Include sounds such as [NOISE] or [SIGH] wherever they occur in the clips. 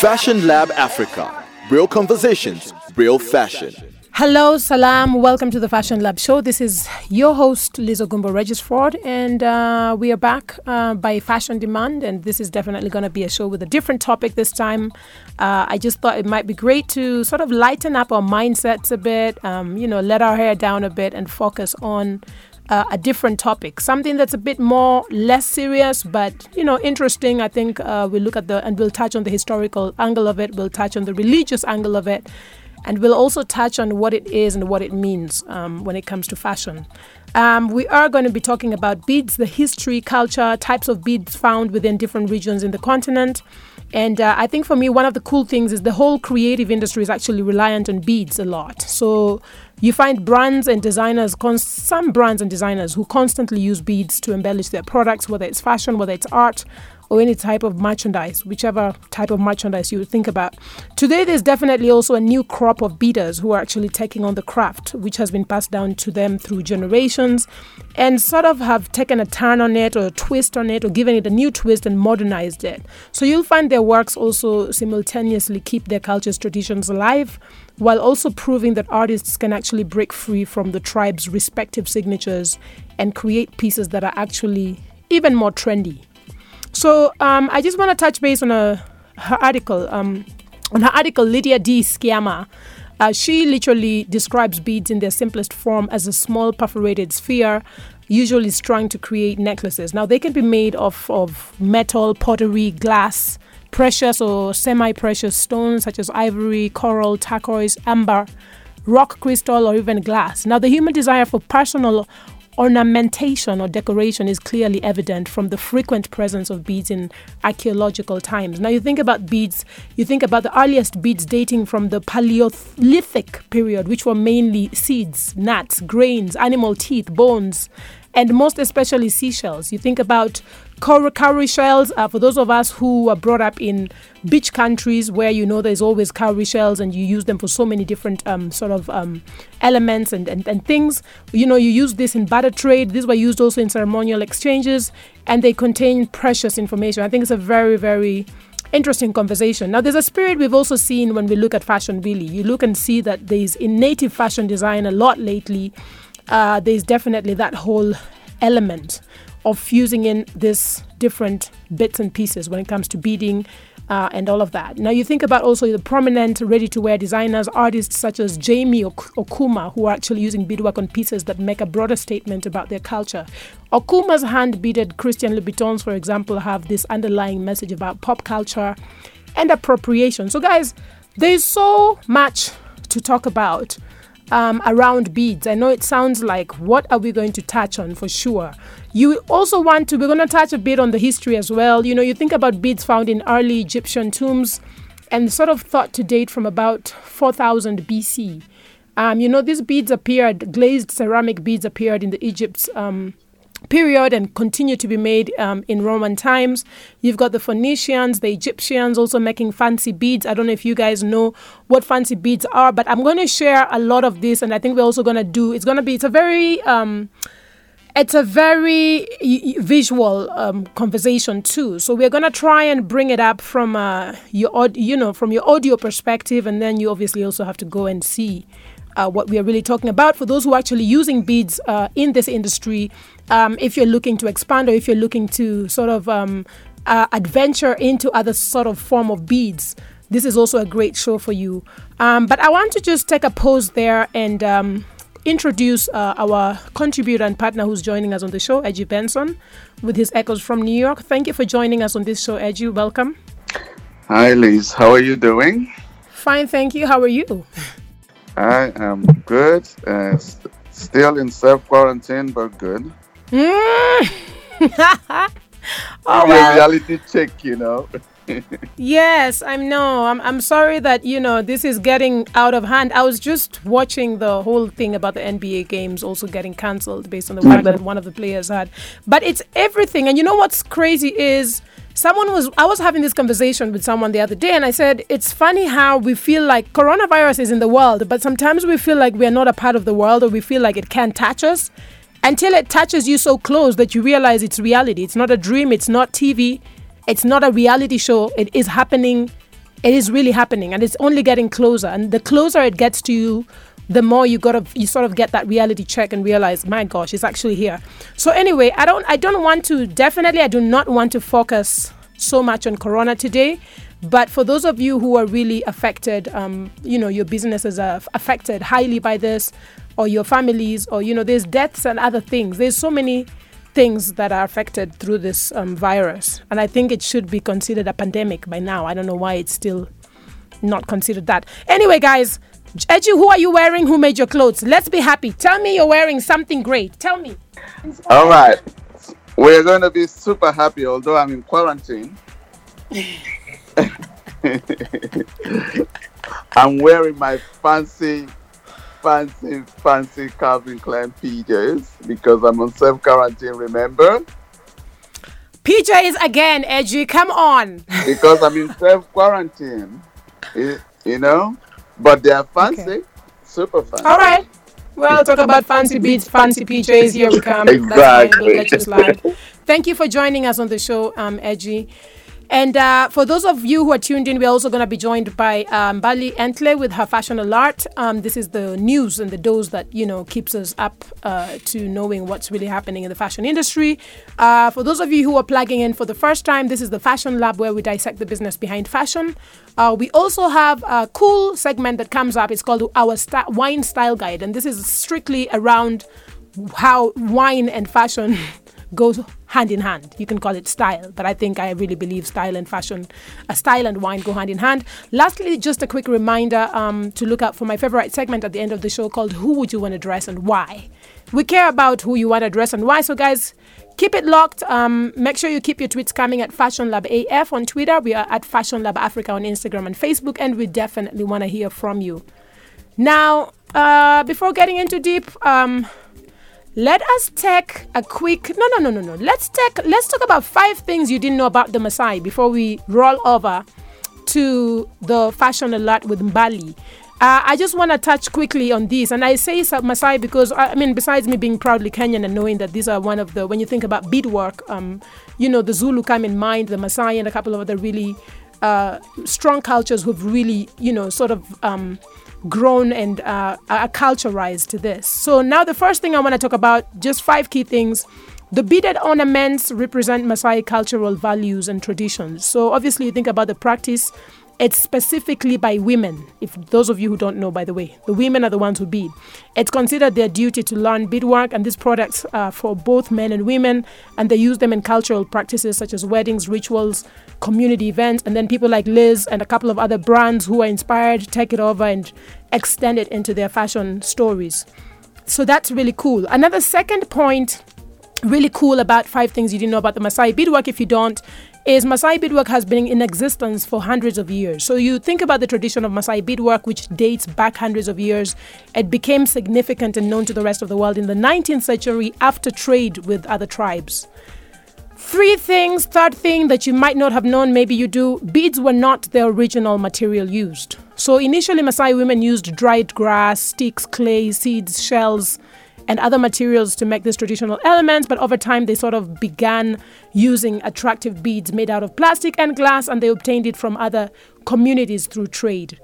Fashion Lab Africa. Real conversations, real fashion. Hello, salam. Welcome to the Fashion Lab Show. This is your host, Liz Ogumbo Regisford, and uh, we are back uh, by Fashion Demand. And this is definitely going to be a show with a different topic this time. Uh, I just thought it might be great to sort of lighten up our mindsets a bit, um, you know, let our hair down a bit and focus on uh, a different topic, something that's a bit more less serious, but you know interesting. I think uh, we'll look at the and we'll touch on the historical angle of it. We'll touch on the religious angle of it, and we'll also touch on what it is and what it means um, when it comes to fashion. Um, we are going to be talking about beads, the history, culture, types of beads found within different regions in the continent. And uh, I think for me, one of the cool things is the whole creative industry is actually reliant on beads a lot. So you find brands and designers, some brands and designers who constantly use beads to embellish their products, whether it's fashion, whether it's art, or any type of merchandise, whichever type of merchandise you think about. Today, there's definitely also a new crop of beaters who are actually taking on the craft, which has been passed down to them through generations, and sort of have taken a turn on it or a twist on it or given it a new twist and modernized it. So you'll find their works also simultaneously keep their culture's traditions alive while also proving that artists can actually break free from the tribe's respective signatures and create pieces that are actually even more trendy. So um, I just want to touch base on a, her article. Um, on her article, Lidia D. Sciama, uh, she literally describes beads in their simplest form as a small perforated sphere, usually strung to create necklaces. Now, they can be made of, of metal, pottery, glass, precious or semi precious stones such as ivory, coral, turquoise, amber, rock crystal, or even glass. Now, the human desire for personal ornamentation or decoration is clearly evident from the frequent presence of beads in archaeological times. Now, you think about beads, you think about the earliest beads dating from the Paleolithic period, which were mainly seeds, nuts, grains, animal teeth, bones, and most especially seashells. You think about cowrie shells. Uh, for those of us who were brought up in beach countries where you know there's always cowrie shells and you use them for so many different um, sort of um, elements and, and, and things. You know, you use this in barter trade. These were used also in ceremonial exchanges and they contain precious information. I think it's a very, very interesting conversation. Now, there's a spirit we've also seen when we look at fashion, really. You look and see that there's in native fashion design a lot lately. Uh, there's definitely that whole element of fusing in these different bits and pieces when it comes to beading uh, and all of that. Now, you think about also the prominent ready to wear designers, artists such as Jamie Okuma, who are actually using beadwork on pieces that make a broader statement about their culture. Okuma's hand beaded Christian Louboutins, for example, have this underlying message about pop culture and appropriation. So, guys, there's so much to talk about um, around beads. I know it sounds like what are we going to touch on for sure. You also want to, we're going to touch a bit on the history as well. You know, you think about beads found in early Egyptian tombs and sort of thought to date from about 4000 BC. Um, you know, these beads appeared, glazed ceramic beads appeared in the Egypt's um, period and continue to be made um, in Roman times. You've got the Phoenicians, the Egyptians also making fancy beads. I don't know if you guys know what fancy beads are, but I'm going to share a lot of this, and I think we're also going to do. It's going to be. It's a very. Um, it's a very visual um, conversation too. So we're gonna try and bring it up from uh, your you know from your audio perspective, and then you obviously also have to go and see uh, what we are really talking about. For those who are actually using beads uh, in this industry, um, if you're looking to expand or if you're looking to sort of um, uh, adventure into other sort of form of beads, this is also a great show for you. Um, but I want to just take a pause there and um, introduce uh, our contributor and partner who's joining us on the show, Edgy Benson, with his echoes from New York. Thank you for joining us on this show, Edgy. Welcome. Hi, Liz. How are you doing? Fine, thank you. How are you? I am good. Uh, st- still in self quarantine, but good. Mm. [LAUGHS] oh, well. reality check, you know. [LAUGHS] yes, I'm no. I'm I'm sorry that you know this is getting out of hand. I was just watching the whole thing about the NBA games also getting cancelled based on the fact that one of the players had. But it's everything, and you know what's crazy is someone was I was having this conversation with someone the other day and I said it's funny how we feel like coronavirus is in the world but sometimes we feel like we're not a part of the world or we feel like it can't touch us until it touches you so close that you realize it's reality it's not a dream it's not TV it's not a reality show it is happening It is really happening, and it's only getting closer. And the closer it gets to you, the more you gotta you sort of get that reality check and realize, my gosh, it's actually here. So anyway, I don't I don't want to definitely I do not want to focus so much on Corona today. But for those of you who are really affected, um, you know, your businesses are affected highly by this, or your families, or you know, there's deaths and other things. There's so many things that are affected through this um, virus, and I think it should be considered a pandemic by now. I don't know why it's still not considered that. Anyway, guys, Edgy, who are you wearing? Who made your clothes? Let's be happy. Tell me you're wearing something great. Tell me. All right. We're going to be super happy, although I'm in quarantine. [LAUGHS] I'm wearing my fancy, fancy, fancy Calvin Klein PJs because I'm on self quarantine, remember? PJs again, Edgy, come on. [LAUGHS] because I'm in self quarantine. You know? But they are fancy, okay. super fancy. All right. Well, talk about fancy beats, fancy PJs. Here we come. Exactly. Thank you for joining us on the show, um, Edgy. And uh, for those of you who are tuned in, we're also going to be joined by um, Bali Entle with her fashion alert. Um, this is the news and the dose that you know keeps us up uh, to knowing what's really happening in the fashion industry. Uh, for those of you who are plugging in for the first time, this is the Fashion Lab where we dissect the business behind fashion. Uh, we also have a cool segment that comes up. It's called our st- wine style guide, and this is strictly around how wine and fashion [LAUGHS] goes hand in hand. You can call it style, but I think I really believe style and fashion, uh, style and wine go hand in hand. Lastly, just a quick reminder um, to look out for my favorite segment at the end of the show called Who Would You Want to Dress and Why? We care about who you want to dress and why. So, guys, keep it locked. Um, make sure you keep your tweets coming at Fashion Lab AF on Twitter. We are at Fashion Lab Africa on Instagram and Facebook, and we definitely want to hear from you. Now, uh, before getting into deep, um, let us take a quick no no no no no let's take let's talk about five things you didn't know about the Maasai before we roll over to the fashion alert with Mbali. Uh, I just want to touch quickly on this, and I say Maasai because I mean, besides me being proudly Kenyan and knowing that these are one of the when you think about beadwork, um, you know, the Zulu come in mind, the Maasai, and a couple of other really uh, strong cultures who've really, you know, sort of um, grown and uh, acculturized to this. So now the first thing I want to talk about, just five key things. The beaded ornaments represent Maasai cultural values and traditions. So obviously you think about the practice it's specifically by women. If those of you who don't know, by the way, the women are the ones who bead. It's considered their duty to learn beadwork, and these products are for both men and women, and they use them in cultural practices such as weddings, rituals, community events, and then people like Liz and a couple of other brands who are inspired take it over and extend it into their fashion stories. So that's really cool. Another second point really cool about five things you didn't know about the Maasai beadwork if you don't is Maasai beadwork has been in existence for hundreds of years. So you think about the tradition of Maasai beadwork, which dates back hundreds of years. It became significant and known to the rest of the world in the 19th century after trade with other tribes. Three things. Third thing that you might not have known, maybe you do. Beads were not the original material used. So initially, Maasai women used dried grass, sticks, clay, seeds, shells, and other materials to make these traditional elements, but over time they sort of began using attractive beads made out of plastic and glass, and they obtained it from other communities through trade.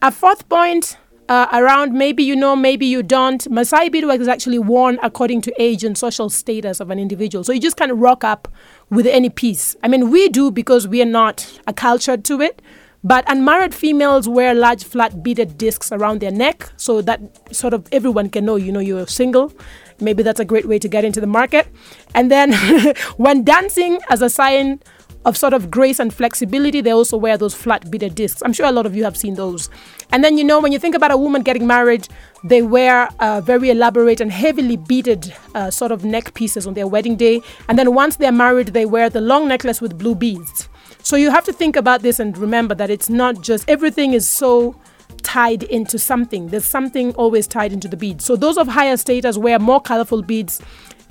A fourth point uh, around maybe you know, maybe you don't. Maasai beadwork is actually worn according to age and social status of an individual. So you just kind of rock up with any piece. I mean, we do because we are not accultured to it. But unmarried females wear large flat beaded discs around their neck so that sort of everyone can know, you know, you're single. Maybe that's a great way to get into the market. And then [LAUGHS] when dancing as a sign of sort of grace and flexibility, they also wear those flat beaded discs. I'm sure a lot of you have seen those. And then, you know, when you think about a woman getting married, they wear uh, very elaborate and heavily beaded uh, sort of neck pieces on their wedding day. And then once they're married, they wear the long necklace with blue beads. So you have to think about this and remember that it's not just everything is so tied into something. There's something always tied into the beads. So those of higher status wear more colorful beads,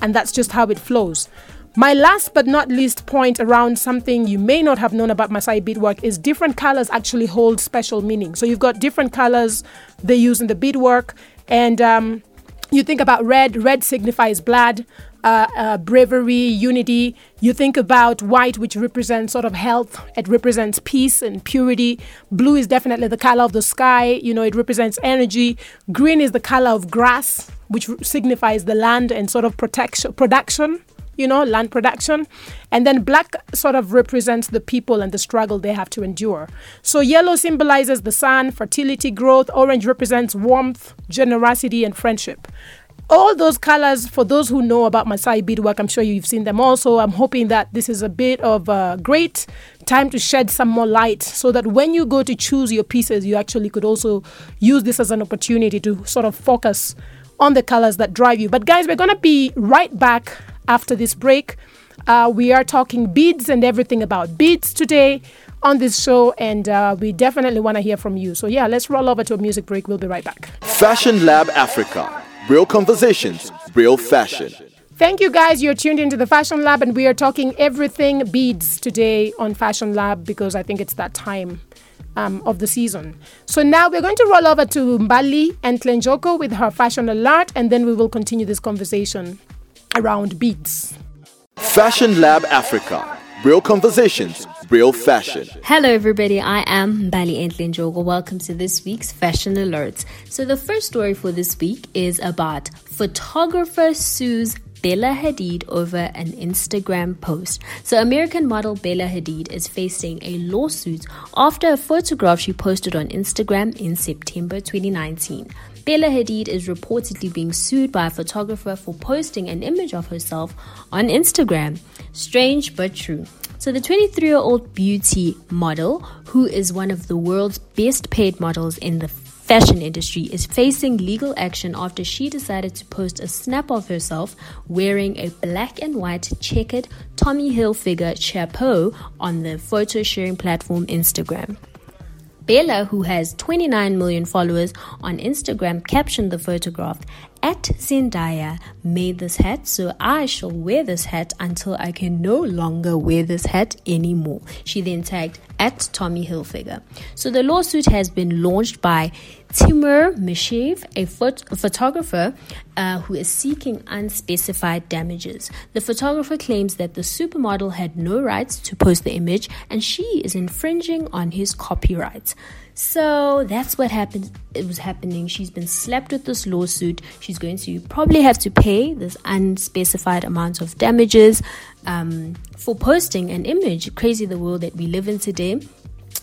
and that's just how it flows. My last but not least point around something you may not have known about Maasai beadwork is different colors actually hold special meaning. So you've got different colors they use in the beadwork, and um, you think about red, red signifies blood. Uh, uh, bravery, unity. You think about white, which represents sort of health. It represents peace and purity. Blue is definitely the color of the sky. You know, it represents energy. Green is the color of grass, which signifies the land and sort of protection, production you know, land production. And then black sort of represents the people and the struggle they have to endure. So yellow symbolizes the sun, fertility, growth. Orange represents warmth, generosity, and friendship. All those colors, for those who know about Masai beadwork, I'm sure you've seen them also. I'm hoping that this is a bit of a great time to shed some more light so that when you go to choose your pieces, you actually could also use this as an opportunity to sort of focus on the colors that drive you. But guys, we're going to be right back after this break. Uh, we are talking beads and everything about beads today on this show, and uh, we definitely want to hear from you. So, yeah, let's roll over to a music break. We'll be right back. Fashion Lab Africa. Real conversations, real fashion. Thank you guys. You're tuned into the Fashion Lab, and we are talking everything beads today on Fashion Lab because I think it's that time um, of the season. So now we're going to roll over to Mbali and Tlenjoko with her fashion alert, and then we will continue this conversation around beads. Fashion Lab Africa. Real conversations, real fashion. Hello, everybody. I am Bali Entlenjogo. Welcome to this week's Fashion Alerts. So, the first story for this week is about photographer sues Bella Hadid over an Instagram post. So, American model Bella Hadid is facing a lawsuit after a photograph she posted on Instagram in September 2019. Bella Hadid is reportedly being sued by a photographer for posting an image of herself on Instagram. Strange but true. So, the 23 year old beauty model, who is one of the world's best paid models in the fashion industry, is facing legal action after she decided to post a snap of herself wearing a black and white checkered Tommy Hilfiger chapeau on the photo sharing platform Instagram. Bella, who has 29 million followers on Instagram, captioned the photograph at Zendaya made this hat, so I shall wear this hat until I can no longer wear this hat anymore. She then tagged at Tommy Hilfiger. So the lawsuit has been launched by Timur Mishev, a, phot- a photographer uh, who is seeking unspecified damages. The photographer claims that the supermodel had no rights to post the image and she is infringing on his copyrights. So that's what happened. It was happening. She's been slapped with this lawsuit. She's going to probably have to pay this unspecified amount of damages um, for posting an image. Crazy the world that we live in today.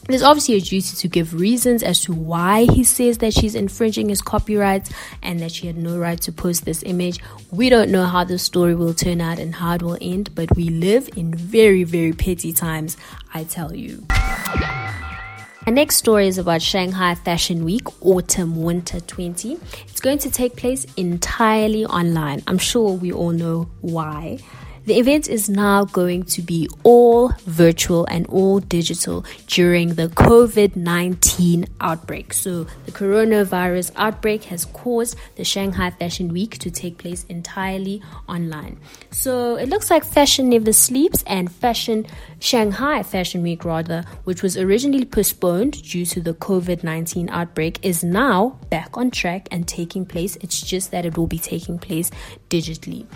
There's obviously a duty to give reasons as to why he says that she's infringing his copyrights and that she had no right to post this image. We don't know how the story will turn out and how it will end, but we live in very, very petty times, I tell you. Our next story is about Shanghai Fashion Week Autumn Winter 20. It's going to take place entirely online. I'm sure we all know why. The event is now going to be all virtual and all digital during the COVID 19 outbreak. So, the coronavirus outbreak has caused the Shanghai Fashion Week to take place entirely online. So, it looks like Fashion Never Sleeps and Fashion Shanghai Fashion Week, rather, which was originally postponed due to the COVID 19 outbreak, is now back on track and taking place. It's just that it will be taking place digitally.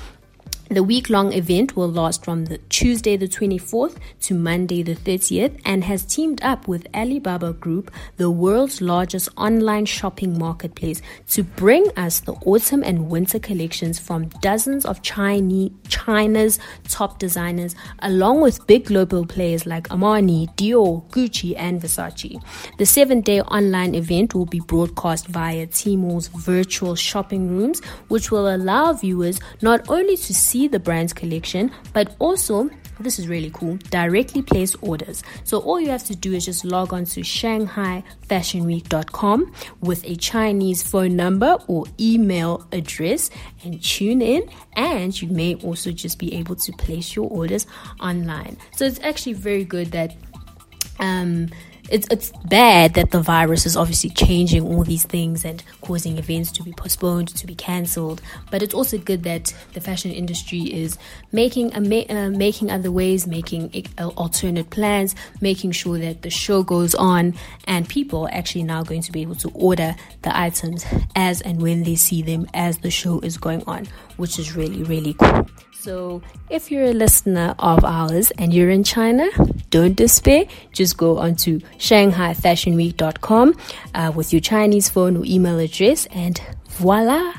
The week long event will last from the Tuesday the 24th to Monday the 30th and has teamed up with Alibaba Group, the world's largest online shopping marketplace, to bring us the autumn and winter collections from dozens of Chinese, China's top designers, along with big global players like Armani, Dior, Gucci, and Versace. The seven day online event will be broadcast via Tmall's virtual shopping rooms, which will allow viewers not only to see see the brand's collection, but also this is really cool directly place orders. So all you have to do is just log on to shanghaifashionweek.com with a chinese phone number or email address and tune in and you may also just be able to place your orders online. So it's actually very good that um it's it's bad that the virus is obviously changing all these things and causing events to be postponed, to be cancelled. But it's also good that the fashion industry is making uh, making other ways, making uh, alternate plans, making sure that the show goes on, and people are actually now going to be able to order the items as and when they see them as the show is going on, which is really really cool. So, if you're a listener of ours and you're in China, don't despair. Just go onto shanghai.fashionweek.com uh, with your Chinese phone or email address, and voila!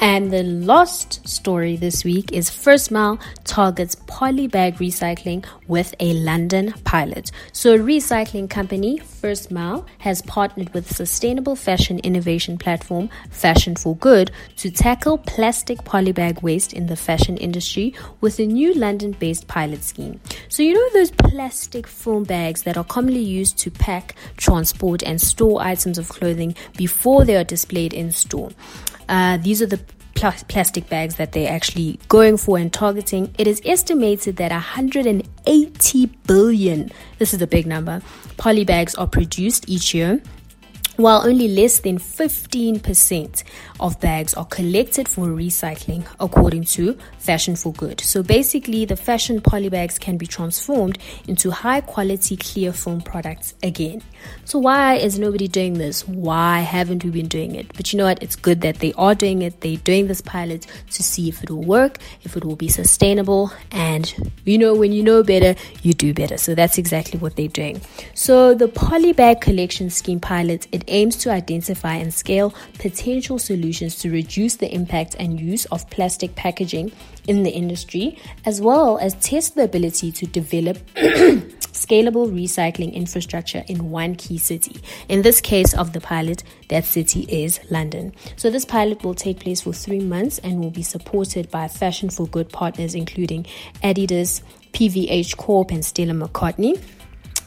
And the last story this week is First Mile targets polybag recycling with a London pilot. So, a recycling company, First Mile, has partnered with sustainable fashion innovation platform Fashion for Good to tackle plastic polybag waste in the fashion industry with a new London based pilot scheme. So, you know those plastic foam bags that are commonly used to pack, transport, and store items of clothing before they are displayed in store? Uh, these are the pl- plastic bags that they're actually going for and targeting. It is estimated that 180 billion, this is a big number, poly bags are produced each year while only less than 15% of bags are collected for recycling, according to Fashion for Good. So basically, the fashion polybags can be transformed into high quality clear film products again. So, why is nobody doing this? Why haven't we been doing it? But you know what? It's good that they are doing it. They're doing this pilot to see if it will work, if it will be sustainable, and you know, when you know better, you do better. So, that's exactly what they're doing. So, the polybag collection scheme pilot, it aims to identify and scale potential solutions to reduce the impact and use of plastic packaging in the industry, as well as test the ability to develop [CLEARS THROAT] scalable recycling infrastructure in one key city. In this case of the pilot, that city is London. So, this pilot will take place for three months and will be supported by Fashion for Good partners, including Adidas, PVH Corp, and Stella McCartney.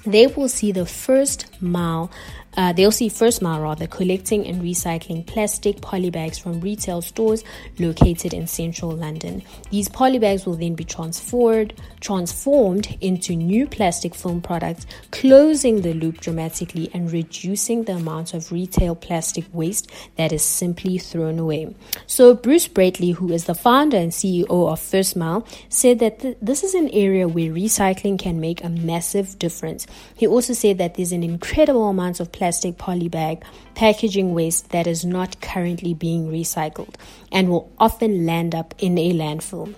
They will see the first mile uh, they'll see First Mile rather collecting and recycling plastic polybags from retail stores located in central London. These polybags will then be transferred, transformed into new plastic film products, closing the loop dramatically and reducing the amount of retail plastic waste that is simply thrown away. So, Bruce Bratley, who is the founder and CEO of First Mile, said that th- this is an area where recycling can make a massive difference. He also said that there's an incredible amount of plastic polybag packaging waste that is not currently being recycled and will often land up in a landfill.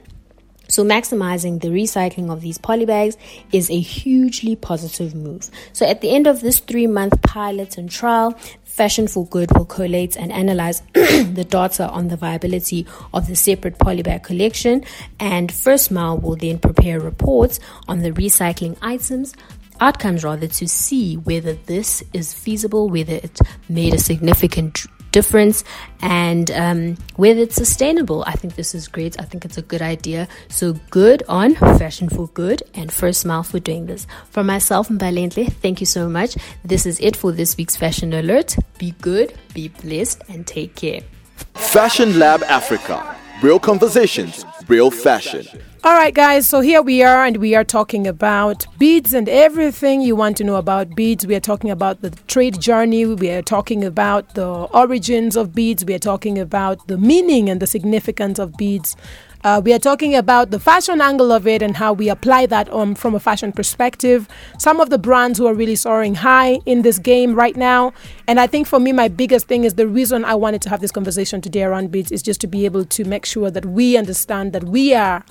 So, maximizing the recycling of these polybags is a hugely positive move. So, at the end of this three month pilot and trial, Fashion for Good will collate and analyze [CLEARS THROAT] the data on the viability of the separate polybag collection, and First Mile will then prepare reports on the recycling items outcomes rather to see whether this is feasible, whether it made a significant difference, and um, whether it's sustainable. I think this is great. I think it's a good idea. So good on Fashion for Good and First Smile for doing this. For myself, Mbalentle, thank you so much. This is it for this week's Fashion Alert. Be good, be blessed, and take care. Fashion Lab Africa. Real conversations, real fashion. All right, guys, so here we are, and we are talking about beads and everything you want to know about beads. We are talking about the trade journey, we are talking about the origins of beads, we are talking about the meaning and the significance of beads. Uh, we are talking about the fashion angle of it and how we apply that um, from a fashion perspective. Some of the brands who are really soaring high in this game right now. And I think for me, my biggest thing is the reason I wanted to have this conversation today around beads is just to be able to make sure that we understand that we are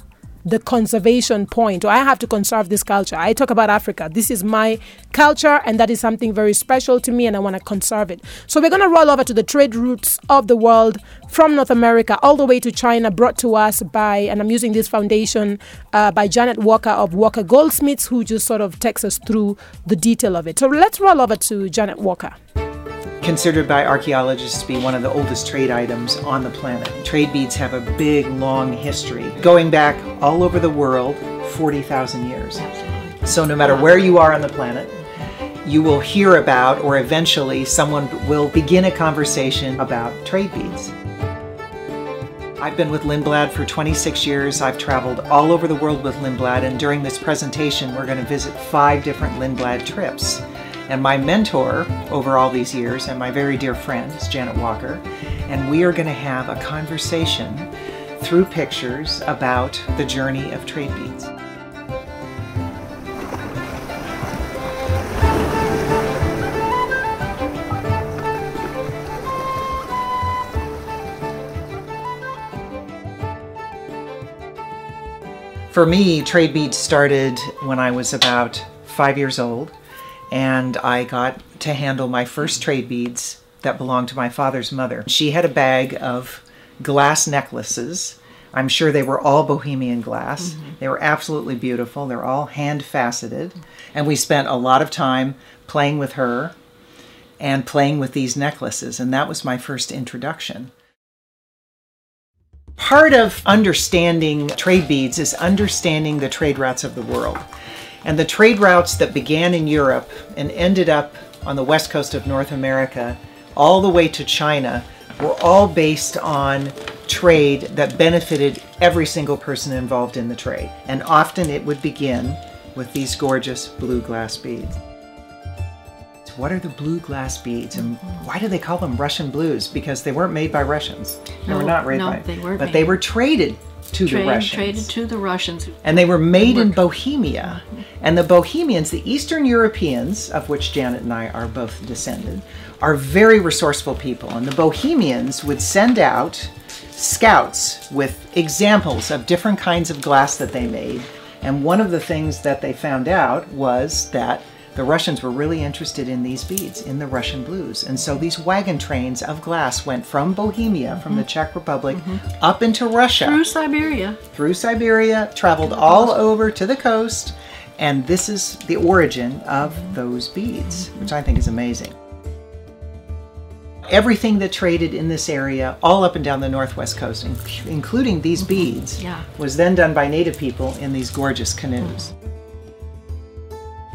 the conservation point, or I have to conserve this culture. I talk about Africa. This is my culture, and that is something very special to me, and I want to conserve it. So, we're going to roll over to the trade routes of the world from North America all the way to China, brought to us by, and I'm using this foundation uh, by Janet Walker of Walker Goldsmiths, who just sort of takes us through the detail of it. So, let's roll over to Janet Walker considered by archaeologists to be one of the oldest trade items on the planet. Trade beads have a big, long history, going back all over the world 40,000 years. So, no matter where you are on the planet, you will hear about, or eventually someone will begin a conversation about trade beads. I've been with Lindblad for 26 years. I've traveled all over the world with Lindblad, and during this presentation, we're going to visit five different Lindblad trips. And my mentor over all these years, and my very dear friend, is Janet Walker. And we are going to have a conversation through pictures about the journey of trade beads. For me, trade beads started when I was about five years old, and I got to handle my first trade beads that belonged to my father's mother. She had a bag of glass necklaces. I'm sure they were all Bohemian glass. Mm-hmm. They were absolutely beautiful. They're all hand faceted. And we spent a lot of time playing with her and playing with these necklaces. And that was my first introduction. Part of understanding trade beads is understanding the trade routes of the world. And the trade routes that began in Europe and ended up on the west coast of North America, all the way to China, were all based on trade that benefited every single person involved in the trade. And often it would begin with these gorgeous blue glass beads. What are the blue glass beads and why do they call them Russian blues? Because they weren't made by Russians. They were not made no, by they weren't but they were traded to the Russians. traded to the Russians. And they were made in Bohemia. And the Bohemians, the Eastern Europeans, of which Janet and I are both descended, are very resourceful people. And the Bohemians would send out scouts with examples of different kinds of glass that they made. And one of the things that they found out was that the Russians were really interested in these beads, in the Russian blues. And so these wagon trains of glass went from Bohemia, from the Czech Republic, mm-hmm. up into Russia Through Siberia. through Siberia, traveled all over to the coast, and this is the origin of those beads, mm-hmm. which I think is amazing. Everything that traded in this area, all up and down the northwest coast, including these mm-hmm. beads, Yeah. was then done by native people in these gorgeous canoes.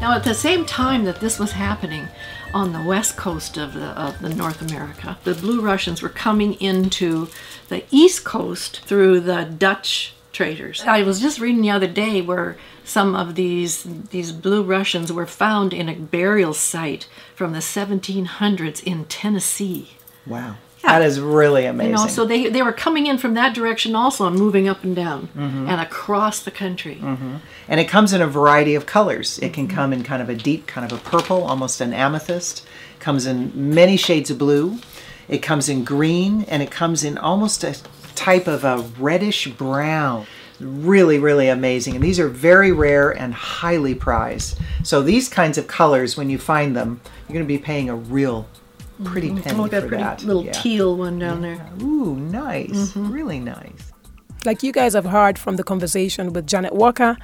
Now, at the same time that this was happening on the west coast of the, of the North America, the Blue Russians were coming into the east coast through the Dutch traders. I was just reading the other day where some of these these Blue Russians were found in a burial site from the 1700s in Tennessee. Wow. Yeah. That is really amazing. You know, so they, they were coming in from that direction also and moving up and down Mm-hmm. and across the country. And it comes in a variety of colors. It can come in kind of a deep, kind of a purple, almost an amethyst. Comes in many shades of blue. It comes in green, and it comes in almost a type of a reddish brown. Really, really amazing. And these are very rare and highly prized. So these kinds of colors, when you find them, you're going to be paying a real pretty penny Look at for that pretty that. little Yeah. teal one down there. Ooh, nice. Mm-hmm. Really nice. like you guys have heard from the conversation with Janet Walker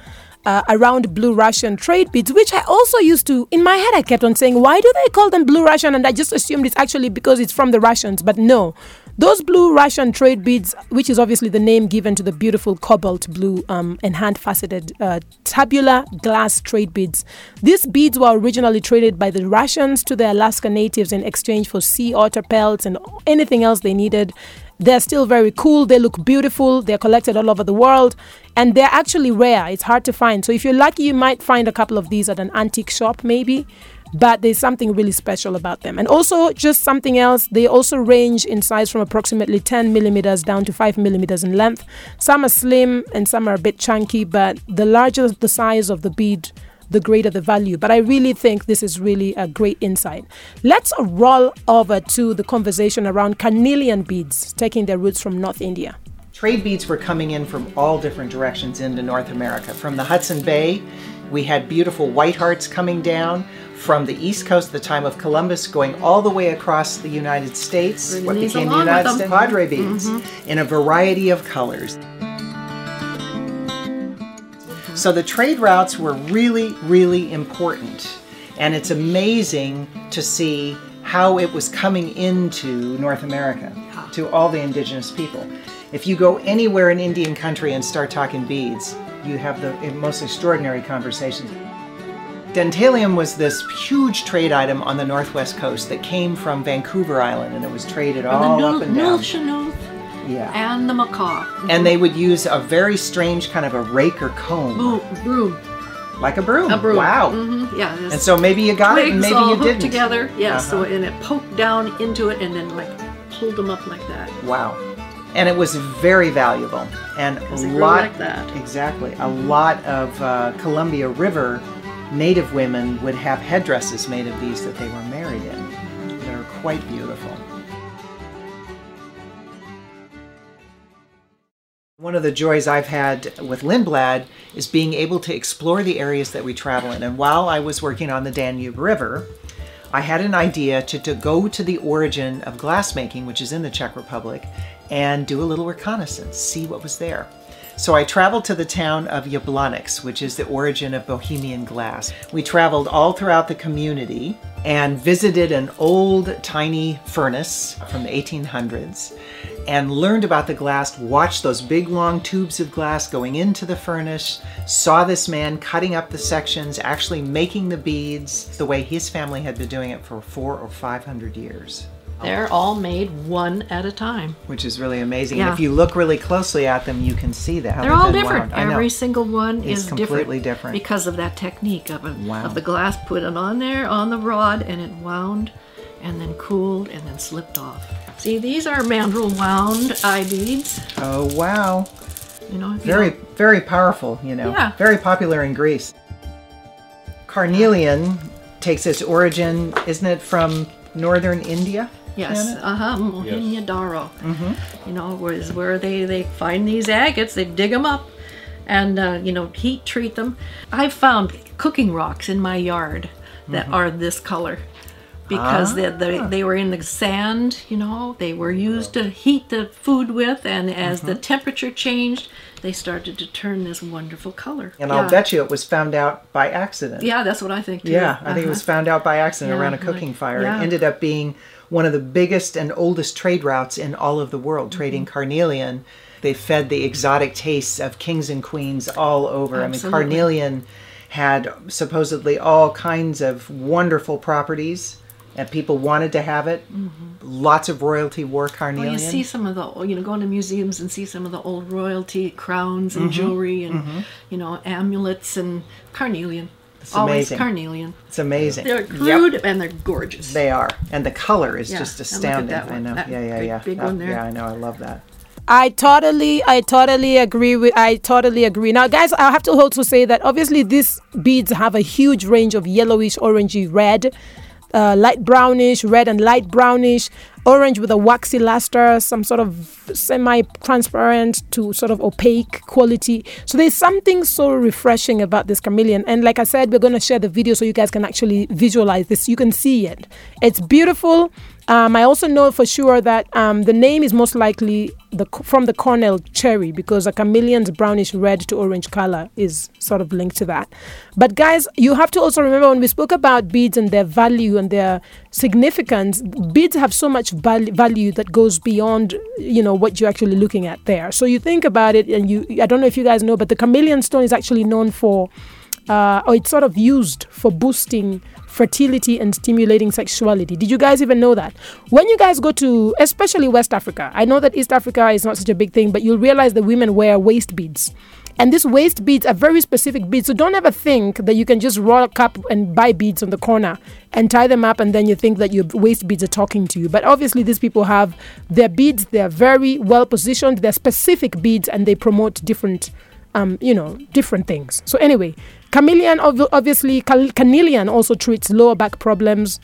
uh, around blue Russian trade beads, which I also used to, in my head, I kept on saying, why do they call them blue Russian? And I just assumed it's actually because it's from the Russians. But no, those blue Russian trade beads, which is obviously the name given to the beautiful cobalt blue um, and hand faceted uh, tabular glass trade beads, these beads were originally traded by the Russians to the Alaska natives in exchange for sea otter pelts and anything else they needed. They're still very cool. They look beautiful. They're collected all over the world. And they're actually rare. It's hard to find. So if you're lucky, you might find a couple of these at an antique shop, maybe. But there's something really special about them. And also, just something else, they also range in size from approximately 10 millimeters down to 5 millimeters in length. Some are slim and some are a bit chunky, but the larger the size of the bead, the greater the value. But I really think this is really a great insight. Let's roll over to the conversation around carnelian beads, taking their roots from North India. Trade beads were coming in from all different directions into North America. From the Hudson Bay, we had beautiful white hearts coming down. From the East Coast, the time of Columbus, going all the way across the United States, what became the United. States Padre beads, in a variety of colors. So the trade routes were really, really important. And it's amazing to see how it was coming into North America to all the indigenous people. If you go anywhere in Indian country and start talking beads, you have the most extraordinary conversations. Dentalium was this huge trade item on the northwest coast that came from Vancouver Island and it was traded all the up and down. Nuu-chah-nulth Yeah. and the Makah. And they would use a very strange kind of a rake or comb. Broom. Like a broom. A broom. Wow. Mm-hmm. Yeah. And so maybe you got it and maybe all you didn't. together. So Uh-huh. and it poked down into it and then like pulled them up like that. Wow. And it was very valuable. And a lot like that. Exactly. A lot of uh, Columbia River native women would have headdresses made of these that they were married in. They're quite beautiful. One of the joys I've had with Lindblad is being able to explore the areas that we travel in. And while I was working on the Danube River, I had an idea to, to go to the origin of glassmaking, which is in the Czech Republic, and do a little reconnaissance, see what was there. So I traveled to the town of Jablonec, which is the origin of Bohemian glass. We traveled all throughout the community and visited an old tiny furnace from the 1800s and learned about the glass, watched those big long tubes of glass going into the furnace, saw this man cutting up the sections, actually making the beads the way his family had been doing it for four or five hundred years. They're all made one at a time. Which is really amazing. Yeah. And if you look really closely at them, you can see that. They're all different. wound. Every single one It's is completely different, different. because of that technique of, a, Wow. of the glass put it on there on the rod and it wound and then cooled and then slipped off. See, these are mandrel wound eye beads. Oh, wow. You know, if you Very, very powerful, you know. Yeah. Very popular in Greece. Carnelian takes its origin, isn't it, from northern India? Yes, uh huh, Mohenjo-daro. You know, where is where they they find these agates, they dig them up, and uh, you know heat treat them. I've found cooking rocks in my yard that are this color because they, they they were in the sand. You know, they were used to heat the food with, and as the temperature changed, they started to turn this wonderful color. And yeah. I'll bet you it was found out by accident. Yeah, that's what I think. Too. Yeah, I think it was Uh-huh. found out by accident Yeah, around a like- cooking fire. yeah. It ended up being one of the biggest and oldest trade routes in all of the world, Mm-hmm. trading carnelian. They fed the exotic tastes of kings and queens all over. I mean, carnelian had supposedly all kinds of wonderful properties, and people wanted to have it. Mm-hmm. Lots of royalty wore carnelian. Well, you see some of the, you know, go into museums and see some of the old royalty crowns and mm-hmm. jewelry and, mm-hmm. you know, amulets and carnelian. Always amazing. carnelian. it's amazing. They're Yep. crude and they're gorgeous. They are, and the color is Yeah, just and look at astounding. that I know. that yeah, yeah, big- yeah. big That- one there. Yeah, I know. I love that. I totally, I totally agree with. I totally agree. Now, guys, I have to also say that obviously these beads have a huge range of yellowish, orangey, red, uh, light brownish, red and light brownish, orange with a waxy luster, some sort of semi-transparent to sort of opaque quality. So there's something so refreshing about this chameleon. And like I said, we're going to share the video so you guys can actually visualize this. You can see it. It's beautiful. Um, I also know for sure that um, the name is most likely the from the cornel cherry because a chameleon's brownish red to orange color is sort of linked to that. But guys, you have to also remember when we spoke about beads and their value and their significance, beads have so much val- value that goes beyond you know what you're actually looking at there. So you think about it, and you I don't know if you guys know, but the chameleon stone is actually known for uh, or it's sort of used for boosting fertility and stimulating sexuality. Did you guys even know that? When you guys go to, especially West Africa, I know that East Africa is not such a big thing, but you'll realize that women wear waist beads. And these waist beads are very specific beads. So don't ever think that you can just rock up and buy beads on the corner and tie them up and then you think that your waist beads are talking to you. But obviously, these people have their beads, they're very well positioned, they're specific beads, and they promote different um, you know, different things. So anyway, chameleon ob- obviously carnelian also treats lower back problems,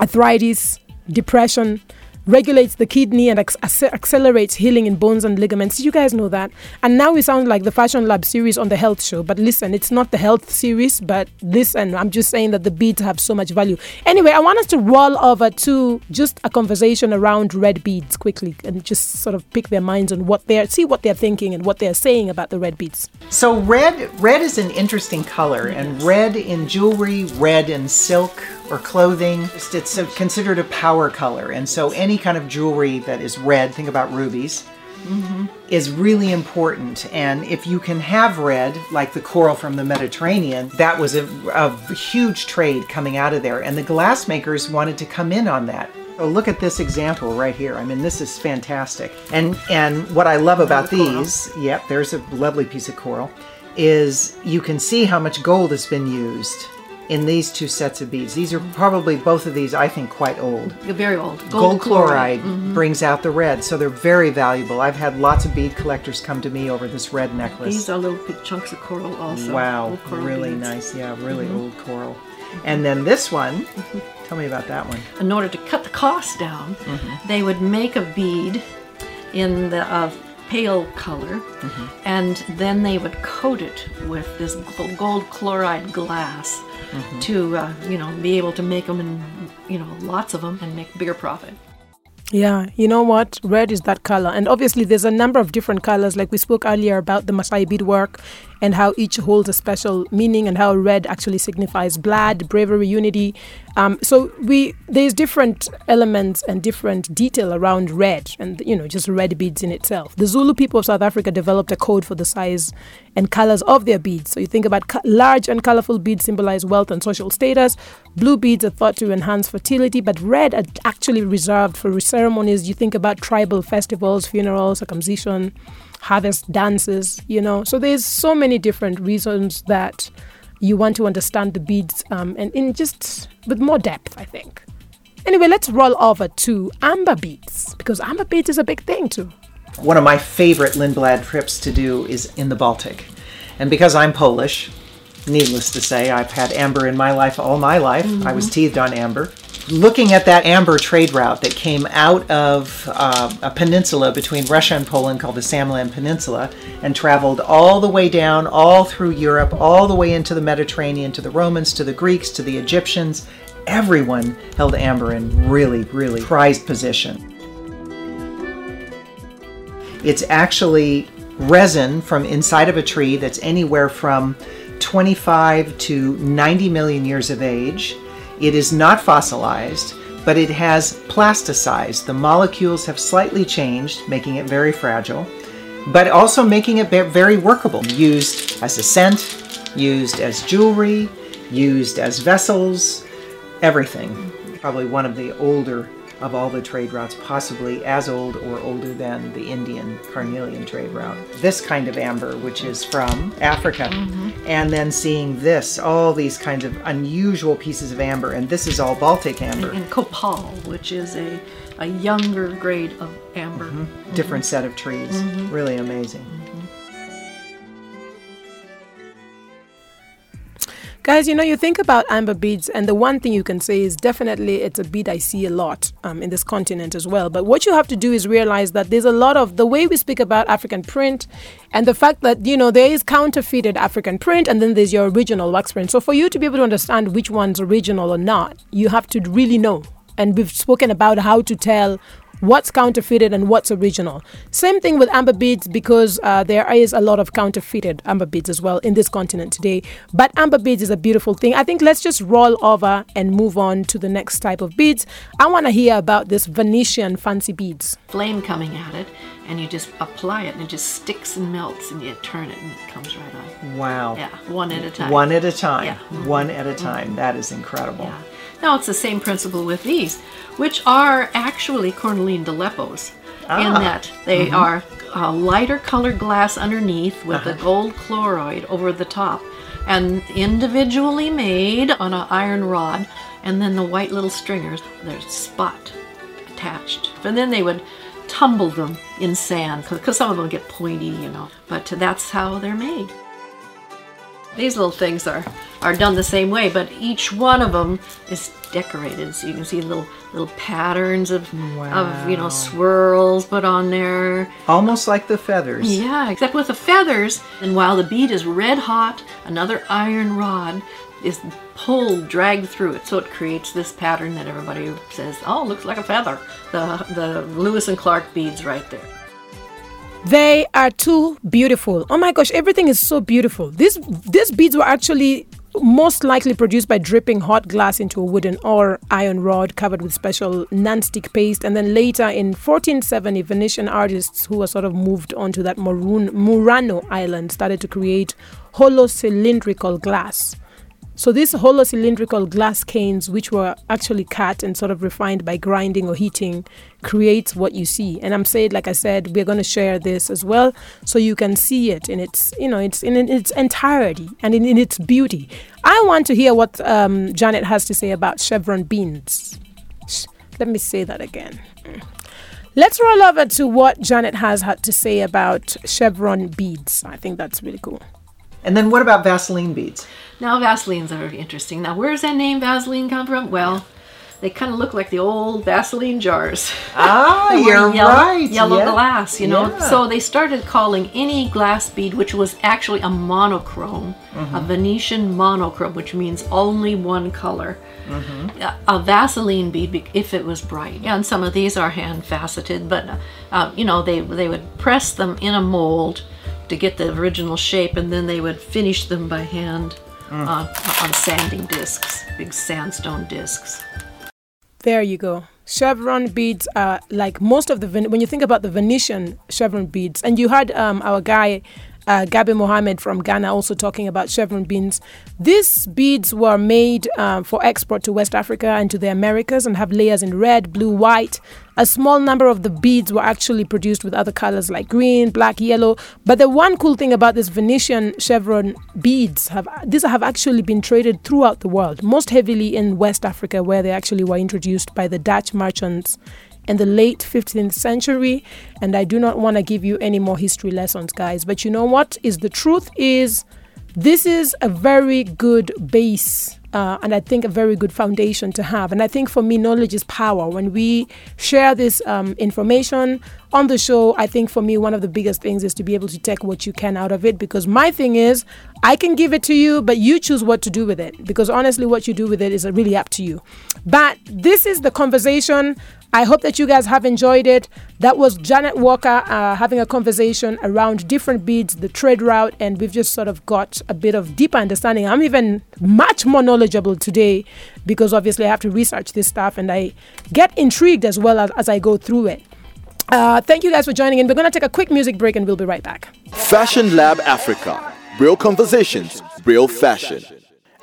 arthritis, depression, regulates the kidney and ac- accelerates healing in bones and ligaments. You guys know that? And now we sound like the Fashion Lab series on the health show, but listen, it's not the health series, but listen, I'm just saying that the beads have so much value. Anyway, I want us to roll over to just a conversation around red beads quickly and just sort of pick their minds on what they're see what they're thinking and what they're saying about the red beads. So red red is an interesting color, and red in jewelry, red in silk or clothing, it's, considered a power color. And so any kind of jewelry that is red, think about rubies, is really important. And if you can have red, like the coral from the Mediterranean, that was a, a huge trade coming out of there. And the glassmakers wanted to come in on that. So look at this example right here. I mean, this is fantastic. And and what I love about these, yep, there's a lovely piece of coral, is you can see how much gold has been used in these two sets of beads. These are probably both of these, I think, quite old. They're very old. Gold, chloride brings out the red, so they're very valuable. I've had lots of bead collectors come to me over this red necklace. These are little big chunks of coral also. Wow, coral really beads. nice. Yeah, really old coral. And then this one, tell me about that one. in order to cut the cost down, Mm-hmm. they would make a bead in the uh, pale color, and then they would coat it with this gold chloride glass to, uh, you know, be able to make them in, you know, lots of them and make bigger profit. Yeah, you know what? Red is that color. And obviously, there's a number of different colors. Like we spoke earlier about the Masai beadwork and how each holds a special meaning and how red actually signifies blood, bravery, unity. Um, so we there's different elements and different detail around red and, you know, just red beads in itself. The Zulu people of South Africa developed a code for the size and colors of their beads. So you think about co- large and colorful beads symbolize wealth and social status. Blue beads are thought to enhance fertility, but red are actually reserved for ceremonies. You think about tribal festivals, funerals, circumcision, harvest dances, you know. So there's so many different reasons that you want to understand the beads um, and in just with more depth, I think. Anyway, let's roll over to amber beads because amber beads is a big thing too. One of my favorite Lindblad trips to do is in the Baltic. And because I'm Polish, needless to say, I've had amber in my life all my life. I was teethed on amber. Looking at that amber trade route that came out of uh, a peninsula between Russia and Poland called the Samland Peninsula and traveled all the way down, all through Europe, all the way into the Mediterranean to the Romans, to the Greeks, to the Egyptians, everyone held amber in really, really prized position. It's actually resin from inside of a tree that's anywhere from 25 to 90 million years of age. It is not fossilized, but it has plasticized. The molecules have slightly changed, making it very fragile, but also making it very workable. Used as a scent, used as jewelry, used as vessels, everything. Probably one of the older of all the trade routes, possibly as old or older than the Indian carnelian trade route. This kind of amber, which is from Africa, mm-hmm. and then seeing this, all these kinds of unusual pieces of amber, and this is all Baltic amber, And copal, which is a, a younger grade of amber. Mm-hmm. different set of trees. Mm-hmm. Really amazing. Guys, you know, you think about amber beads, and the one thing you can say is definitely it's a bead I see a lot um, in this continent as well. But what you have to do is realize that there's a lot of the way we speak about African print and the fact that, you know, there is counterfeited African print and then there's your original wax print. So for you to be able to understand which one's original or not, you have to really know. And we've spoken about how to tell what's counterfeited and what's original. Same thing with amber beads because uh, there is a lot of counterfeited amber beads as well in this continent today. But amber beads is a beautiful thing. I think let's just roll over and move on to the next type of beads. I want to hear about this Venetian fancy beads. Flame coming at it, and you just apply it, and it just sticks and melts, and you turn it, and it comes right on. Wow. Yeah, one at a time. One at a time. Yeah. One at a time. That is incredible. Yeah. Now it's the same principle with these, which are actually cornaline d'Aleppos, in Ah. that they are a lighter colored glass underneath with Uh-huh. a gold chloride over the top, and individually made on an iron rod, and then the white little stringers, there's spot attached. And then they would tumble them in sand, because some of them get pointy, you know, but that's how they're made. These little things are, are done the same way, but each one of them is decorated. So you can see little little patterns of, of you know swirls put on there. Almost like the feathers. Yeah, except with the feathers. And while the bead is red hot, another iron rod is pulled, dragged through it, so it creates this pattern that everybody says, "Oh, looks like a feather." The the Lewis and Clark beads right there. They are too beautiful. Oh my gosh, everything is so beautiful. These these beads were actually most likely produced by dripping hot glass into a wooden or iron rod covered with special non-stick paste and then later in 1470 Venetian artists who were sort of moved onto that Maroon, Murano island started to create hollow cylindrical glass. So these hollow cylindrical glass canes, which were actually cut and sort of refined by grinding or heating, creates what you see. And I'm saying, like I said, we're going to share this as well, so you can see it in its, you know, it's in its entirety and in, in its beauty. I want to hear what um, Janet has to say about chevron beans. Let me say that again. Let's roll over to what Janet has had to say about chevron beads. I think that's really cool. And then what about Vaseline beads? Now Vaselines are interesting. Now where's that name Vaseline come from? Well, they kind of look like the old Vaseline jars. Ah, [LAUGHS] you're yellow, right. Yellow yeah. glass, you know. Yeah. So they started calling any glass bead, which was actually a monochrome, Mm-hmm. a Venetian monochrome, which means only one color. Mm-hmm. A, a Vaseline bead, if it was bright. Yeah, and some of these are hand faceted, but uh, you know they they would press them in a mold to get the original shape, and then they would finish them by hand. Mm. Uh, on sanding discs, big sandstone discs. There you go. Chevron beads are like most of the when you think about the Venetian chevron beads, and you had um, our guy uh, Gabi Mohammed from Ghana also talking about chevron beads. These beads were made um, for export to West Africa and to the Americas and have layers in red, blue, white. A small number of the beads were actually produced with other colors like green, black, yellow. But the one cool thing about this Venetian chevron beads have these have actually been traded throughout the world, most heavily in West Africa, where they actually were introduced by the Dutch merchants in the late 15th century. And I do not want to give you any more history lessons, guys. But you know what? Is the truth is this is a very good base uh, and I think a very good foundation to have. And I think for me, knowledge is power. When we share this um, information on the show, I think for me, one of the biggest things is to be able to take what you can out of it. Because my thing is, I can give it to you, but you choose what to do with it. Because honestly, what you do with it is really up to you. But this is the conversation. I hope that you guys have enjoyed it. That was Janet Walker uh, having a conversation around different beads, the trade route, and we've just sort of got a bit of deeper understanding. I'm even much more knowledgeable today because obviously I have to research this stuff and I get intrigued as well as, as I go through it. Uh, thank you guys for joining in. We're going to take a quick music break and we'll be right back. Fashion Lab Africa. Real conversations, real fashion.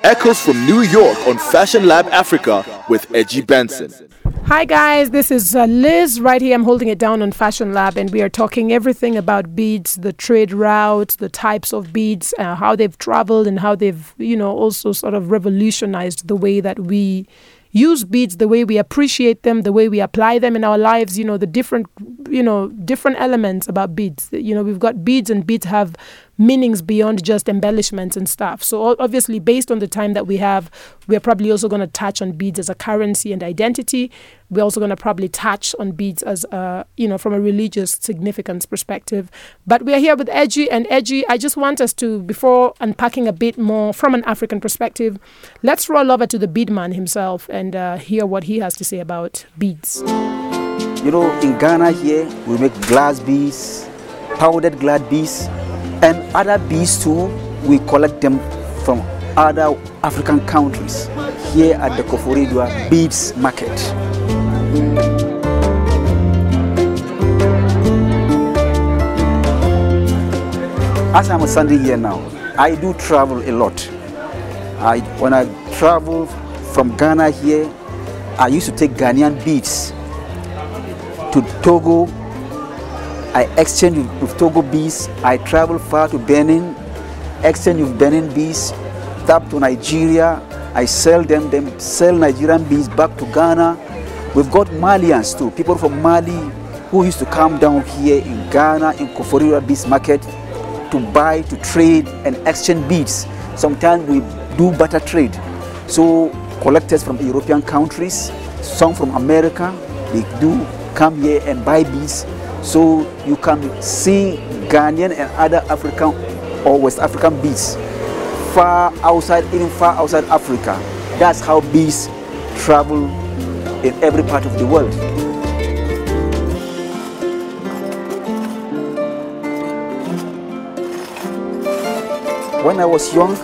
Echoes from New York on Fashion Lab Africa with Edgy Benson. Hi, guys. This is uh, Liz right here. I'm holding it down on Fashion Lab, and we are talking everything about beads, the trade routes, the types of beads, uh, how they've traveled, and how they've, you know, also sort of revolutionized the way that we use beads, the way we appreciate them, the way we apply them in our lives. You know, the different, you know, different elements about beads. You know, we've got beads, and beads have meanings beyond just embellishments and stuff. So obviously, based on the time that we have, we're probably also going to touch on beads as a currency and identity. We're also going to probably touch on beads as, a, you know, from a religious significance perspective. But we are here with Edgy, and Edgy, I just want us to, before unpacking a bit more from an African perspective, let's roll over to the bead man himself and uh, hear what he has to say about beads. You know, in Ghana here, we make glass beads, powdered glass beads, and other beads too. We collect them from other African countries here at the Koforidua Beads Market. As I'm standing here now, I do travel a lot. I, when I travel from Ghana here, I used to take Ghanaian beads to Togo. I exchange with, with Togo bees. I travel far to Benin, exchange with Benin bees, up to Nigeria. I sell them, then sell Nigerian bees back to Ghana. We've got Malians too, people from Mali who used to come down here in Ghana in Koforidua Beads Market to buy, to trade, and exchange beads. Sometimes we do barter trade. So collectors from European countries, some from America, they do come here and buy beads. So you can see Ghanaian and other African or West African bees far outside, even far outside Africa. That's how bees travel in every part of the world. When I was young,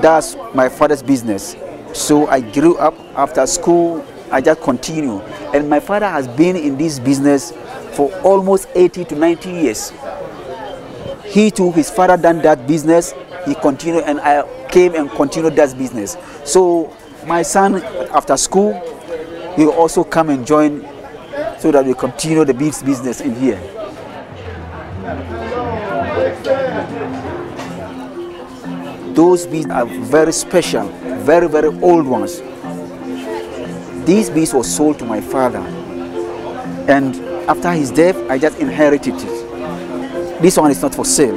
that's my father's business. So I grew up after school, I just continue. And my father has been in this business for almost 80 to 90 years. He too, his father done that business, he continued and I came and continued that business. So my son, after school, he will also come and join so that we continue the beads business in here. Those beads are very special, very, very old ones. These beads were sold to my father. And after his death, I just inherited it. This one is not for sale.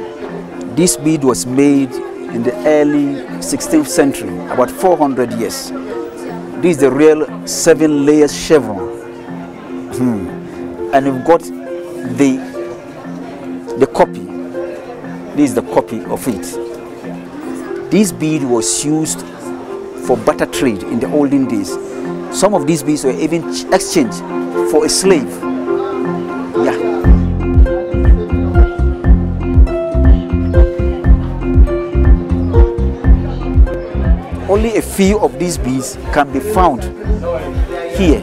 This bead was made in the early 16th century, about 400 years. This is the real seven layers chevron. Hmm. And we've got the the copy. This is the copy of it. This bead was used for butter trade in the olden days. Some of these beads were even exchanged for a slave. Yeah. Only a few of these beads can be found here.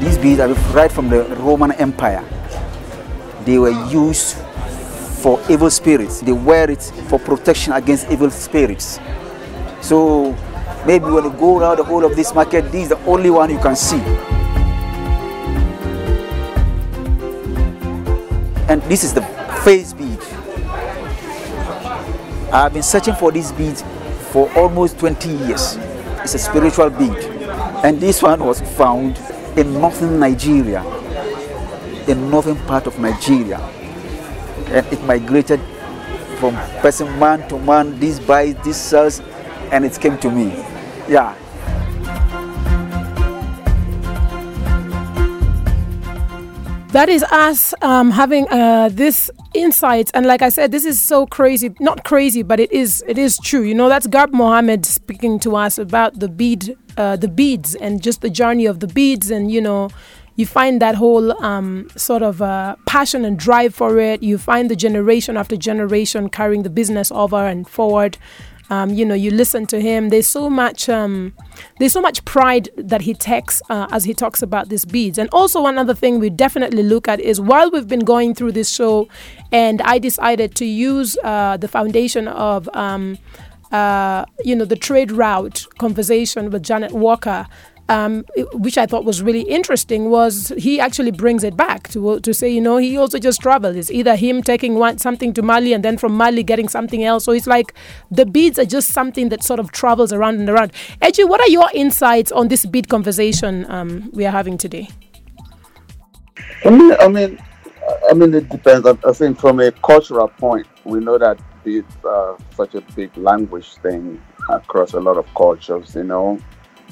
These beads are right from the Roman Empire. They were used for evil spirits. They wear it for protection against evil spirits. So maybe when you go around the whole of this market, this is the only one you can see. And this is the face bead. I've been searching for this bead for almost 20 years. It's a spiritual bead. And this one was found in northern Nigeria, in northern part of Nigeria. And it migrated from person man to man, this buys, this sells, and it came to me. Yeah. that is us um, having uh, this insight. And like i said this is so crazy not crazy but it is it is true. You know that's garb mohammed speaking to us about the bead uh, the beads and just the journey of the beads. And you know you find that whole um, sort of uh, passion and drive for it. You find the generation after generation carrying the business over and forward um, you know, you listen to him. There's so much, um, there's so much pride that he takes uh, as he talks about these beads. And also, one other thing we definitely look at is while we've been going through this show, and I decided to use uh, the foundation of. Um, uh, you know the trade route conversation with Janet Walker um, which I thought was really interesting, was he actually brings it back to to say, you know, he also just traveled. It's either him taking one, something to Mali and then from Mali getting something else. So it's like the beads are just something that sort of travels around and around. Edgy, what are your insights on this bead conversation um, we are having today? I mean, I mean, I mean, it depends. I, I think from a cultural point, we know that beads are such a big language thing across a lot of cultures. You know,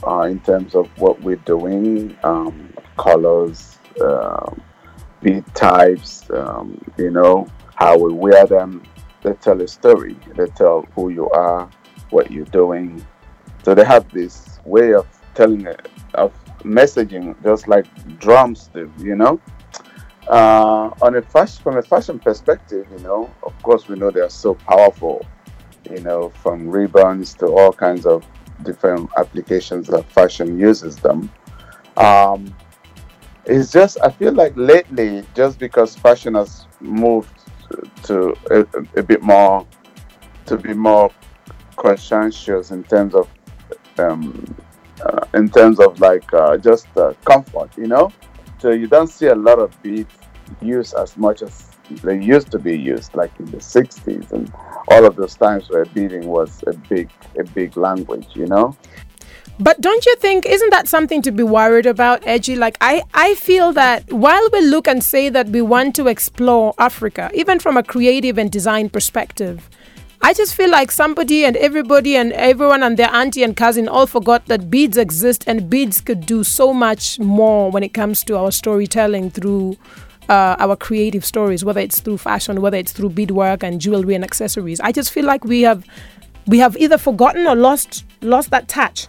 uh, in terms of what we're doing, um, colors, uh, bead types, um, you know, how we wear them. They tell a story. They tell who you are, what you're doing. So they have this way of telling it, of messaging, just like drums do, you know. Uh, on a fashion, from a fashion perspective, you know, of course, we know they are so powerful, you know, from ribbons to all kinds of different applications that fashion uses them. Um, it's just I feel like lately, just because fashion has moved to a, a bit more to be more conscientious in terms of um, uh, in terms of like uh, just uh, comfort, you know. So you don't see a lot of beads used as much as they used to be used, like in the '60s and all of those times where beading was a big a big language, you know. But don't you think isn't that something to be worried about, Edgy? Like I, I feel that while we look and say that we want to explore Africa, even from a creative and design perspective, I just feel like somebody and everybody and everyone and their auntie and cousin all forgot that beads exist and beads could do so much more when it comes to our storytelling through uh, our creative stories, whether it's through fashion, whether it's through beadwork and jewelry and accessories. I just feel like we have we have either forgotten or lost lost that touch.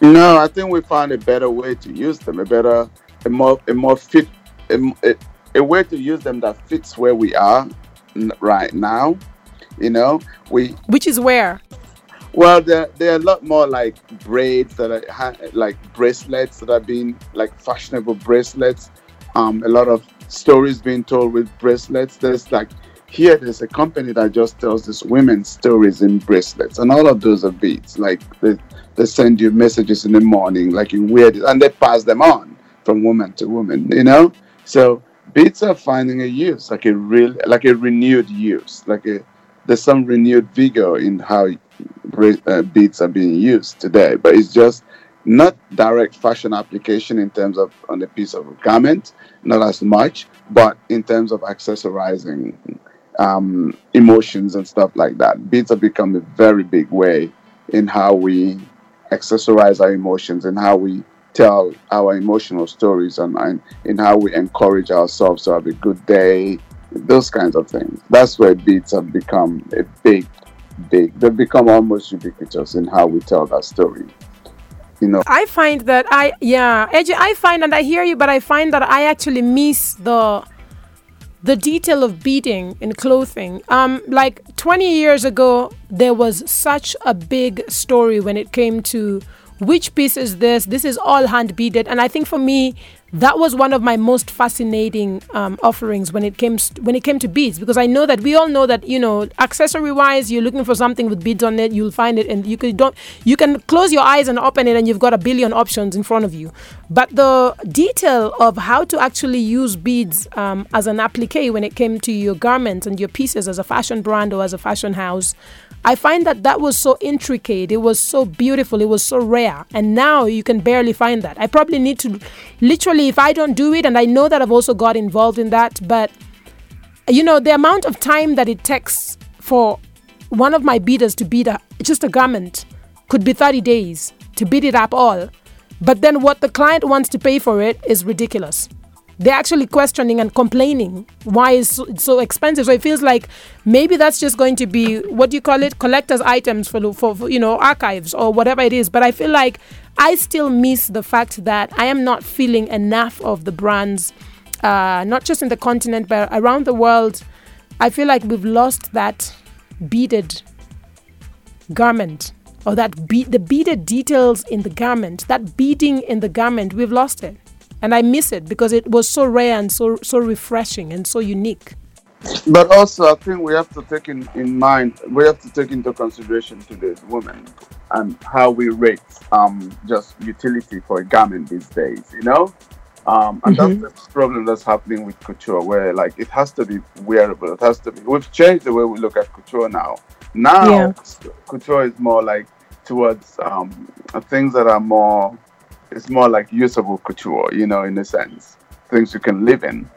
No, I think we found a better way to use them, a better, a more, a more fit, a, a, a way to use them that fits where we are right now. You know, we which is where. Well, there there are a lot more like braids that are like bracelets that are being like fashionable bracelets. Um, a lot of stories being told with bracelets. There's like here there's a company that just tells these women's stories in bracelets and all of those are beads like they, they send you messages in the morning like you wear it and they pass them on from woman to woman you know so beads are finding a use like a real like a renewed use like a there's some renewed vigor in how uh, beads are being used today but it's just not direct fashion application in terms of on a piece of garment, not as much, but in terms of accessorizing um, emotions and stuff like that. Beats have become a very big way in how we accessorize our emotions and how we tell our emotional stories and, and in how we encourage ourselves to have a good day, those kinds of things. That's where beats have become a big, big, they've become almost ubiquitous in how we tell that story. You know, I find that I, yeah, I find, and I hear you, but I find that I actually miss the the detail of beading in clothing. Um, like 20 years ago, there was such a big story when it came to which piece is this? This is all hand beaded. And I think for me, that was one of my most fascinating um, offerings when it came st- when it came to beads because I know that we all know that you know accessory wise you're looking for something with beads on it you'll find it and you could don't you can close your eyes and open it and you've got a billion options in front of you but the detail of how to actually use beads um, as an applique when it came to your garments and your pieces as a fashion brand or as a fashion house I find that that was so intricate. It was so beautiful. It was so rare. And now you can barely find that. I probably need to, literally, if I don't do it, and I know that I've also got involved in that, but you know, the amount of time that it takes for one of my beaders to beat a, just a garment could be 30 days to beat it up all. But then what the client wants to pay for it is ridiculous they're actually questioning and complaining why it's so, it's so, expensive. So it feels like maybe that's just going to be what do you call it, collectors' items for, for, for you know archives or whatever it is. But I feel like I still miss the fact that I am not feeling enough of the brands, uh, not just in the continent but around the world. I feel like we've lost that beaded garment or that be- the beaded details in the garment, that beading in the garment. We've lost it and I miss it because it was so rare and so so refreshing and so unique. But also, I think we have to take in, in mind, we have to take into consideration today's women and how we rate um, just utility for a garment these days, you know? Um, and mm-hmm. that's the problem that's happening with couture, where like it has to be wearable. It has to be. We've changed the way we look at couture now. Now, yeah. couture is more like towards um, things that are more it's more like usable couture, you know, in a sense, things you can live in.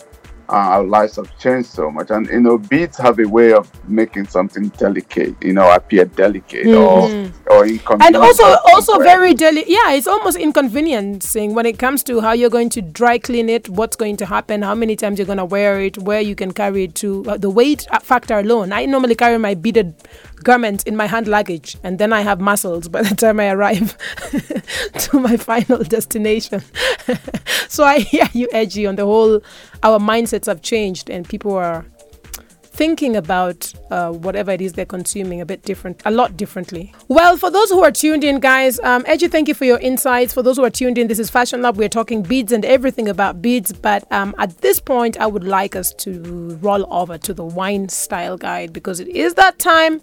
Uh, our lives have changed so much, and you know, beads have a way of making something delicate, you know, appear delicate mm-hmm. or or inconvenient. And also, also very delicate. Yeah, it's almost inconveniencing when it comes to how you're going to dry clean it, what's going to happen, how many times you're going to wear it, where you can carry it to. Uh, the weight factor alone. I normally carry my beaded garment in my hand luggage, and then I have muscles by the time I arrive [LAUGHS] to my final destination. [LAUGHS] so I hear you, Edgy, on the whole. Our mindsets have changed, and people are thinking about uh, whatever it is they're consuming a bit different, a lot differently. Well, for those who are tuned in, guys, um, Edgy, thank you for your insights. For those who are tuned in, this is Fashion Lab. We're talking beads and everything about beads. But um, at this point, I would like us to roll over to the wine style guide because it is that time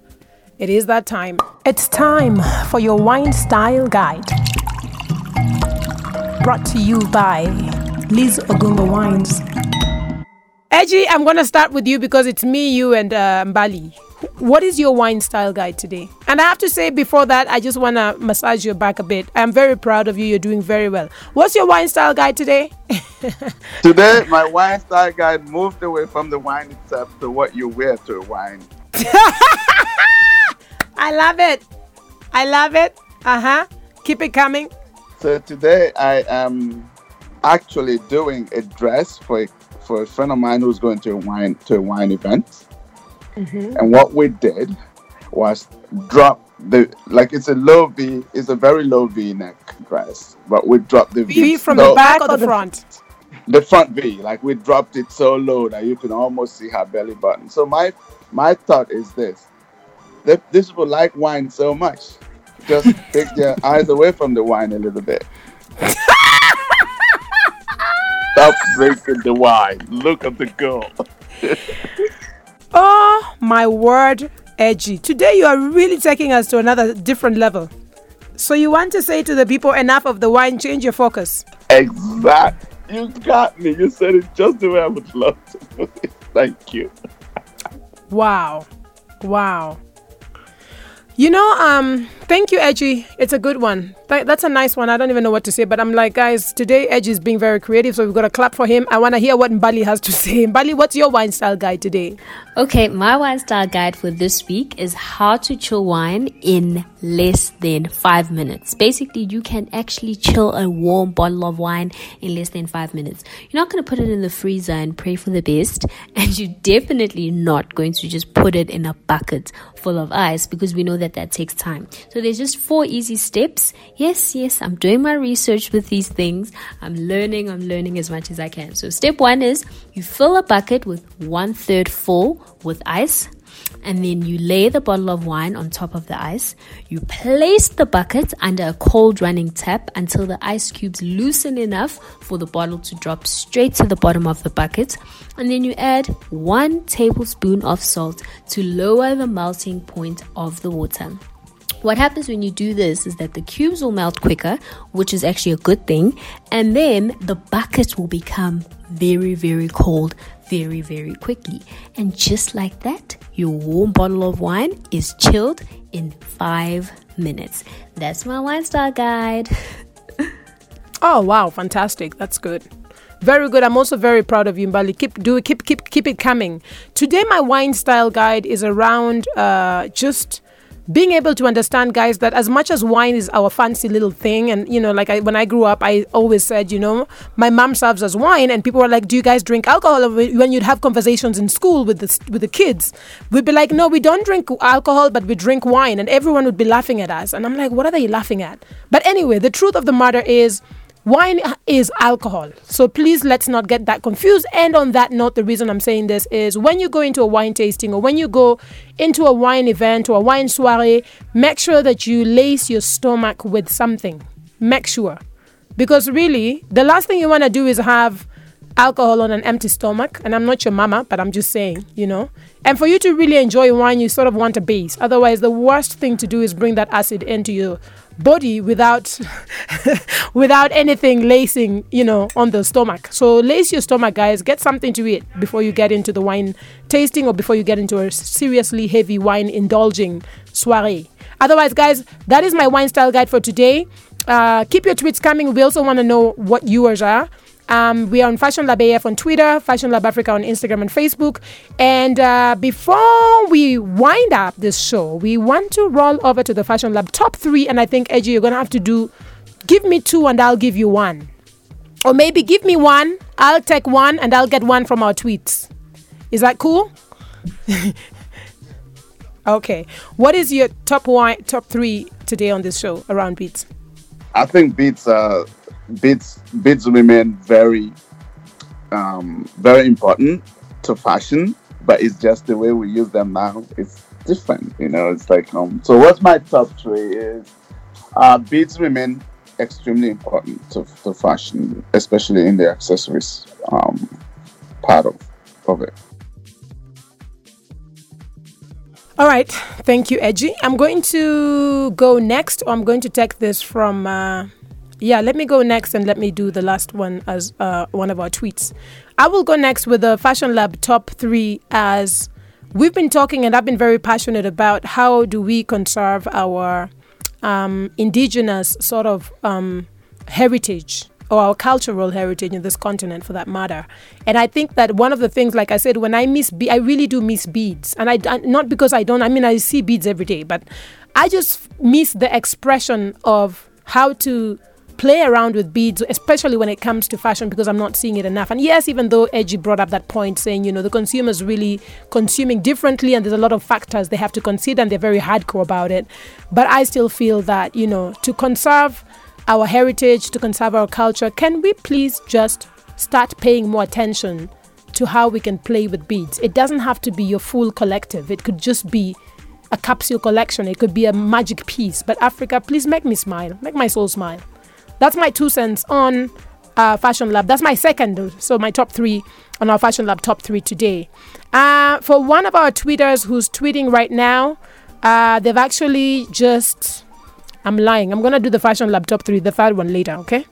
it is that time. It's time for your wine style guide. Brought to you by Liz Ogumba Wines. Edgy, I'm going to start with you because it's me, you, and uh, Mbali. What is your wine style guide today? And I have to say, before that, I just want to massage your back a bit. I'm very proud of you. You're doing very well. What's your wine style guide today? [LAUGHS] today, my wine style guide moved away from the wine itself to what you wear to a wine. [LAUGHS] I love it. I love it. Uh huh. Keep it coming. So today I am actually doing a dress for a, for a friend of mine who's going to a wine to a wine event. Mm-hmm. And what we did was drop the like it's a low V, it's a very low V neck dress, but we dropped the V, v from the back or the front. The front V, like we dropped it so low that you can almost see her belly button. So my my thought is this: this people like wine so much. Just take their [LAUGHS] eyes away from the wine a little bit. [LAUGHS] Stop drinking the wine. Look at the girl. [LAUGHS] oh my word, Edgy. Today you are really taking us to another different level. So you want to say to the people enough of the wine, change your focus. Exact. You got me. You said it just the way I would love to. Thank you. Wow. Wow. You know, um, thank you, Edgy. It's a good one. Th- that's a nice one. I don't even know what to say, but I'm like, guys, today Edgy is being very creative, so we've got to clap for him. I want to hear what Mbali has to [LAUGHS] say. Mbali, what's your wine style guide today? Okay, my wine style guide for this week is how to chill wine in less than five minutes. Basically, you can actually chill a warm bottle of wine in less than five minutes. You're not going to put it in the freezer and pray for the best, [LAUGHS] and you're definitely not going to just put it in a bucket full of ice because we know that that takes time. So there's just four easy steps. Yes, yes, I'm doing my research with these things. I'm learning, I'm learning as much as I can. So step one is you fill a bucket with one third full with ice and then you lay the bottle of wine on top of the ice. You place the bucket under a cold running tap until the ice cubes loosen enough for the bottle to drop straight to the bottom of the bucket. And then you add one tablespoon of salt to lower the melting point of the water. What happens when you do this is that the cubes will melt quicker, which is actually a good thing, and then the bucket will become very, very cold very, very quickly. And just like that, your warm bottle of wine is chilled in five minutes. That's my wine style guide. [LAUGHS] oh wow, fantastic. That's good. Very good. I'm also very proud of you, Mbali. Keep do keep keep keep it coming. Today my wine style guide is around uh, just being able to understand guys that as much as wine is our fancy little thing and you know like I, when i grew up i always said you know my mom serves us wine and people were like do you guys drink alcohol? When you'd have conversations in school with the with the kids we'd be like no we don't drink alcohol but we drink wine and everyone would be laughing at us and i'm like what are they laughing at? But anyway the truth of the matter is Wine is alcohol. So please let's not get that confused. And on that note, the reason I'm saying this is when you go into a wine tasting or when you go into a wine event or a wine soiree, make sure that you lace your stomach with something. Make sure. Because really, the last thing you want to do is have alcohol on an empty stomach. And I'm not your mama, but I'm just saying, you know. And for you to really enjoy wine, you sort of want a base. Otherwise, the worst thing to do is bring that acid into your body without [LAUGHS] without anything lacing you know on the stomach. So lace your stomach guys. Get something to eat before you get into the wine tasting or before you get into a seriously heavy wine indulging soiree. Otherwise guys that is my wine style guide for today. Uh, keep your tweets coming. We also want to know what yours are um, we are on Fashion Lab AF on Twitter, Fashion Lab Africa on Instagram and Facebook. And uh, before we wind up this show, we want to roll over to the Fashion Lab top three. And I think, Edgy, you're going to have to do give me two and I'll give you one. Or maybe give me one, I'll take one, and I'll get one from our tweets. Is that cool? [LAUGHS] okay. What is your top one, top three today on this show around beats? I think beats uh, beats beats remain very um, very important to fashion, but it's just the way we use them now. It's different, you know. It's like um. So what's my top three is uh, beads remain extremely important to, to fashion, especially in the accessories um, part of, of it. All right, thank you, Edgy. I'm going to go next, or I'm going to take this from. Uh, yeah, let me go next and let me do the last one as uh, one of our tweets. I will go next with the Fashion Lab top three as we've been talking and I've been very passionate about how do we conserve our um, indigenous sort of um, heritage or our cultural heritage in this continent for that matter. And I think that one of the things, like I said, when I miss, be- I really do miss beads. And I, not because I don't, I mean, I see beads every day, but I just miss the expression of how to play around with beads, especially when it comes to fashion, because I'm not seeing it enough. And yes, even though Edgy brought up that point saying, you know, the consumer's really consuming differently and there's a lot of factors they have to consider and they're very hardcore about it. But I still feel that, you know, to conserve our heritage, to conserve our culture, can we please just start paying more attention to how we can play with beads? It doesn't have to be your full collective, it could just be a capsule collection, it could be a magic piece. But Africa, please make me smile, make my soul smile. That's my two cents on uh, Fashion Lab. That's my second, so my top three on our Fashion Lab top three today. Uh, for one of our tweeters who's tweeting right now, uh, they've actually just. I'm lying. I'm gonna do the Fashion Lab top three, the third one later. Okay.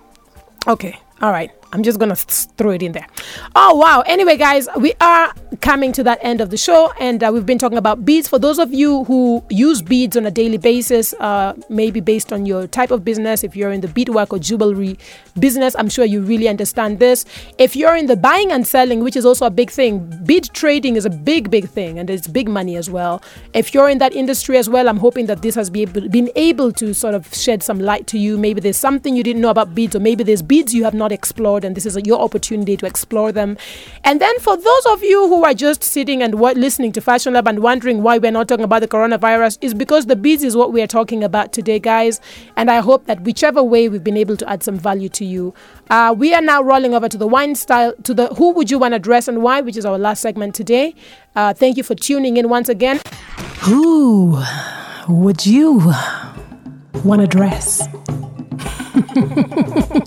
Okay. All right. I'm just gonna throw it in there. Oh wow! Anyway, guys, we are coming to that end of the show, and uh, we've been talking about beads. For those of you who use beads on a daily basis, uh, maybe based on your type of business, if you're in the beadwork or jewelry business, I'm sure you really understand this. If you're in the buying and selling, which is also a big thing, bead trading is a big, big thing, and it's big money as well. If you're in that industry as well, I'm hoping that this has be able, been able to sort of shed some light to you. Maybe there's something you didn't know about beads, or maybe there's beads you have not explored, and this is your opportunity to explore them. And then for those of you who are just sitting and listening to Fashion Lab and wondering why we're not talking about the coronavirus, is because the beads is what we are talking about today, guys. And I hope that whichever way we've been able to add some value to you. Uh, we are now rolling over to the wine style, to the who would you want to dress and why, which is our last segment today. Uh, thank you for tuning in once again. Who would you want to dress?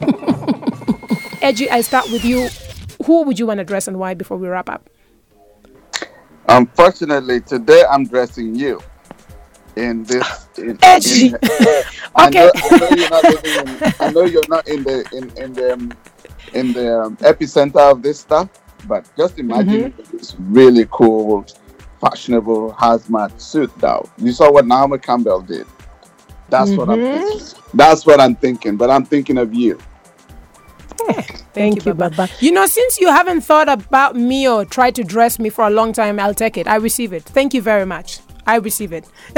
[LAUGHS] Edgy, I start with you. Who would you want to dress and why before we wrap up? Unfortunately, today I'm dressing you in this. In, Edgy. in- [LAUGHS] I Okay. know, I know you're not in, I know you're not in the in in the um, in the um, epicenter of this stuff, but just imagine Mm-hmm. this really cool, fashionable hazmat suit. Though you saw what Naomi Campbell did. That's what I'm. Mm-hmm. Thinking. That's what I'm thinking. But I'm thinking of you. Eh, thank, you, Baba. You know, since you haven't thought about me or tried to dress me for a long time, I'll take it. I receive it. Thank you very much. I receive it. [LAUGHS]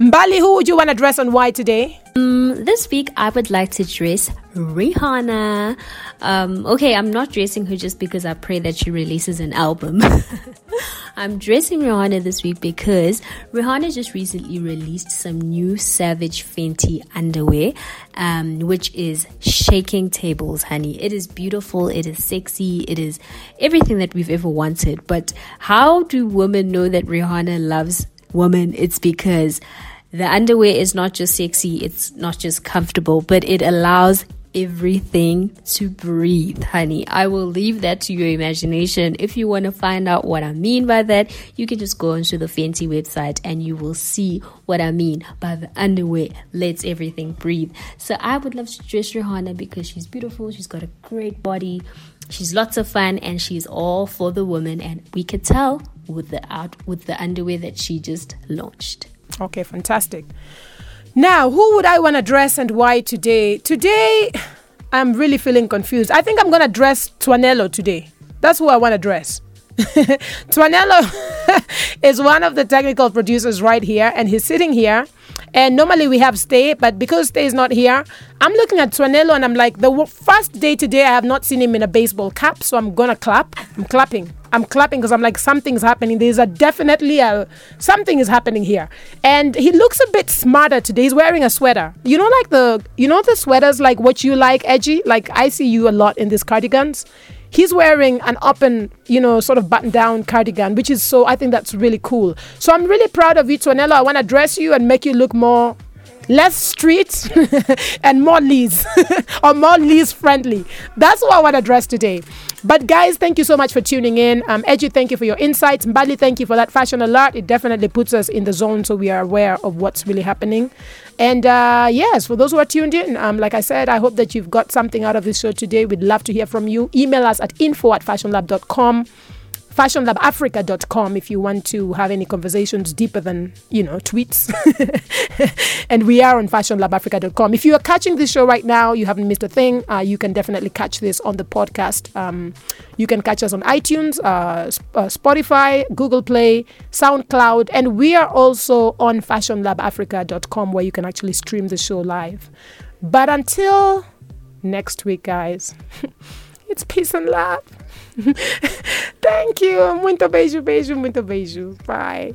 Mbali, who would you want to dress and why today? Mm, this week, I would like to dress Rihanna. Um, okay, I'm not dressing her just because I pray that she releases an album. [LAUGHS] I'm dressing Rihanna this week because Rihanna just recently released some new Savage Fenty underwear, um, which is shaking tables, honey. It is beautiful, it is sexy, it is everything that we've ever wanted. But how do women know that Rihanna loves women? It's because the underwear is not just sexy, it's not just comfortable, but it allows everything to breathe, honey. I will leave that to your imagination. If you want to find out what I mean by that, you can just go onto the Fenty website and you will see what I mean by the underwear lets everything breathe. So I would love to dress Rihanna because she's beautiful, she's got a great body, she's lots of fun, and she's all for the woman. And we could tell with the out with the underwear that she just launched. Okay, fantastic. Now, who would I want to dress and why today? Today, I'm really feeling confused. I think I'm going to dress Tuanello today. That's who I want to dress. [LAUGHS] Tuanello [LAUGHS] is one of the technical producers right here, and he's sitting here. And normally we have Stay, but because Stay is not here, I'm looking at Tuanello and I'm like, the first day today, I have not seen him in a baseball cap, so I'm gonna clap. I'm clapping. I'm clapping because I'm like, something's happening. There's a definitely a something is happening here. And he looks a bit smarter today. He's wearing a sweater. You know, like the you know the sweaters like what you like, edgy. Like I see you a lot in these cardigans. He's wearing an open, you know, sort of button down cardigan, which is so I think that's really cool. So I'm really proud of you, Tuanello. I want to dress you and make you look more less street [LAUGHS] and more Lee's [LAUGHS] or more Lee's friendly. That's what I want to address today. But guys, thank you so much for tuning in. Um, Edgy, thank you for your insights. Mbali, thank you for that fashion alert. It definitely puts us in the zone so we are aware of what's really happening. And uh, yes, for those who are tuned in, um, like I said, I hope that you've got something out of this show today. We'd love to hear from you. Email us at info at fashionlab.com fashionlabafrica.com if you want to have any conversations deeper than you know tweets. [LAUGHS] And we are on fashionlabafrica.com if you are catching this show right now you haven't missed a thing uh, you can definitely catch this on the podcast. Um, you can catch us on itunes uh, uh, spotify google play soundcloud and we are also on fashionlabafrica.com where you can actually stream the show live. But until next week guys [LAUGHS] it's peace and love [LAUGHS] Thank you. Muito beijo, beijo, muito beijo. Bye.